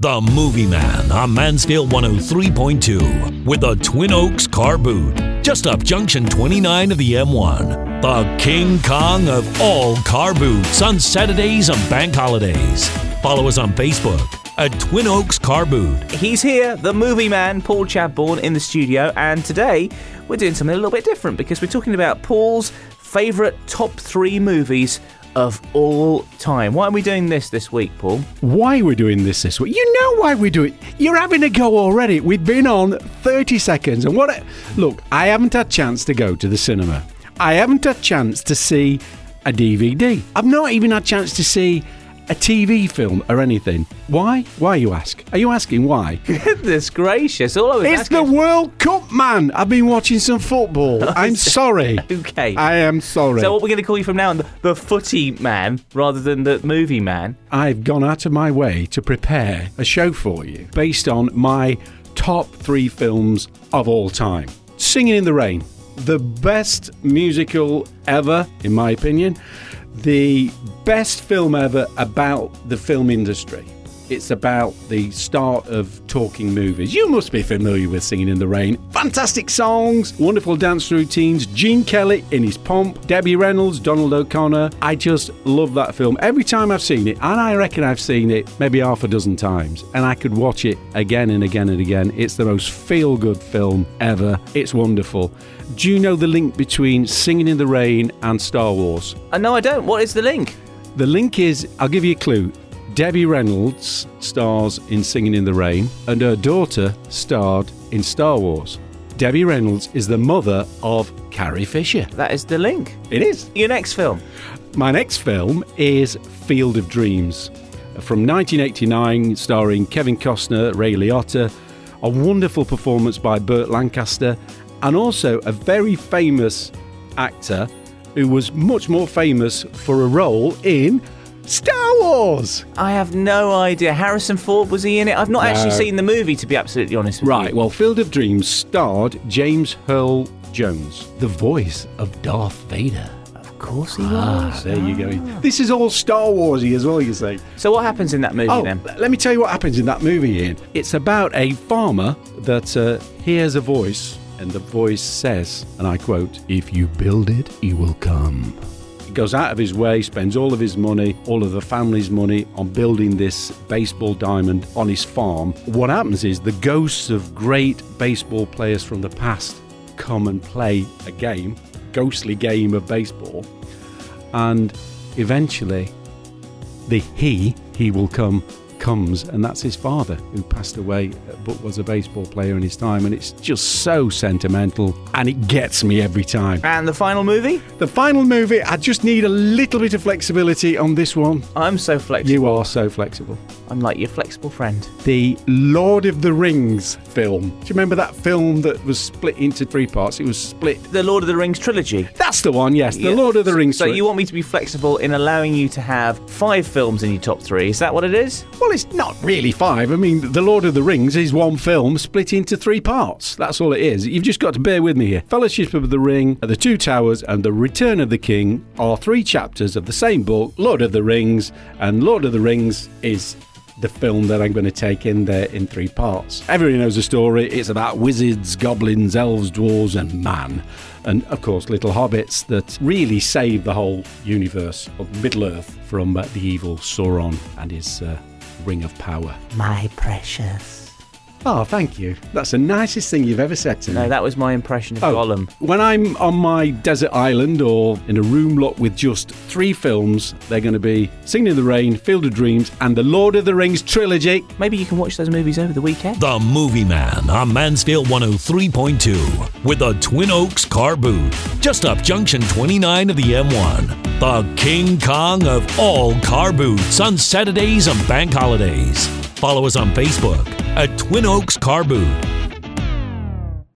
The Movie Man on Mansfield 103.2 with the Twin Oaks Car Boot. Just up Junction 29 of the M1. The King Kong of all car boots on Saturdays and bank holidays. Follow us on Facebook at Twin Oaks Car Boot. He's here, the movie man, Paul Chadbourne, in the studio, and today we're doing something a little bit different because we're talking about Paul's favourite top three movies of all time. Why are we doing this this week, Paul? why are we're doing this this week. You know why we do it. You're having a go already. We've been on 30 seconds. And what? Look, I haven't had chance to go to the cinema. I haven't had chance to see a DVD. I've not even had chance to see a TV film or anything. Why? Why you ask? Are you asking why? Goodness gracious! All I was it's the asking- World Cup, man. I've been watching some football. I'm sorry. Okay. I am sorry. so what we're going to call you from now on, the, the footy man rather than the movie man. I've gone out of my way to prepare a show for you based on my top three films of all time. Singing in the Rain, the best musical ever, in my opinion, the best film ever about the film industry. It's about the start of talking movies. You must be familiar with Singing in the Rain. Fantastic songs, wonderful dance routines, Gene Kelly in his pomp, Debbie Reynolds, Donald O'Connor. I just love that film. Every time I've seen it, and I reckon I've seen it maybe half a dozen times, and I could watch it again and again and again. It's the most feel good film ever. It's wonderful. Do you know the link between Singing in the Rain and Star Wars? Uh, no, I don't. What is the link? The link is, I'll give you a clue. Debbie Reynolds stars in Singing in the Rain, and her daughter starred in Star Wars. Debbie Reynolds is the mother of Carrie Fisher. That is the link. It is. Your next film. My next film is Field of Dreams from 1989, starring Kevin Costner, Ray Liotta, a wonderful performance by Burt Lancaster, and also a very famous actor who was much more famous for a role in Star Wars. I have no idea. Harrison Ford was he in it? I've not actually seen the movie, to be absolutely honest with Right, you. well, Field of Dreams starred James Earl Jones, the voice of Darth Vader. Of course he Ah, was. there you go. This is all Star Warsy as well, you say. So what happens in that movie Oh, then? let me tell you what happens in that movie, Ian. It's about a farmer that uh, hears a voice, and the voice says, and I quote, If you build it, he will come. Goes out of his way, spends all of his money, all of the family's money on building this baseball diamond on his farm. What happens is the ghosts of great baseball players from the past come and play a game, ghostly game of baseball, and eventually the he he will come comes and that's his father who passed away uh, but was a baseball player in his time and it's just so sentimental and it gets me every time And the final movie? the final movie i just need a little bit of flexibility on this one I'm so flexible. you are so flexible I'm like your flexible friend. the lord of the rings film do you remember that film that was split into three parts it was split The Lord of the Rings trilogy. that's the one yes the Yeah. lord of the rings So tri- you want me to be flexible in allowing you to have five films in your top three? Is that what it is? Well, it's not really five. I mean, The Lord of the Rings is one film split into three parts. That's all it is. You've just got to bear with me here. Fellowship of the Ring, The Two Towers, and The Return of the King are three chapters of the same book, Lord of the Rings, and Lord of the Rings is the film that I'm going to take in there in three parts. Everybody knows the story. It's about wizards, goblins, elves, dwarves, and man. And of course, little hobbits that really save the whole universe of Middle Earth from uh, the evil Sauron and his uh, ring of power. My precious. Oh, thank you. That's the nicest thing you've ever said to me. No, that was my impression of Oh, Gollum. When I'm on my desert island or in a room locked with just three films, they're going to be Singing in the Rain, Field of Dreams, and the Lord of the Rings trilogy. Maybe you can watch those movies over the weekend. The Movie Man on Mansfield 103.2 with the Twin Oaks Car Boot. Just up Junction 29 of the M1. The King Kong of all car boots on Saturdays and bank holidays. Follow us on Facebook at Twin Oaks Car Boot.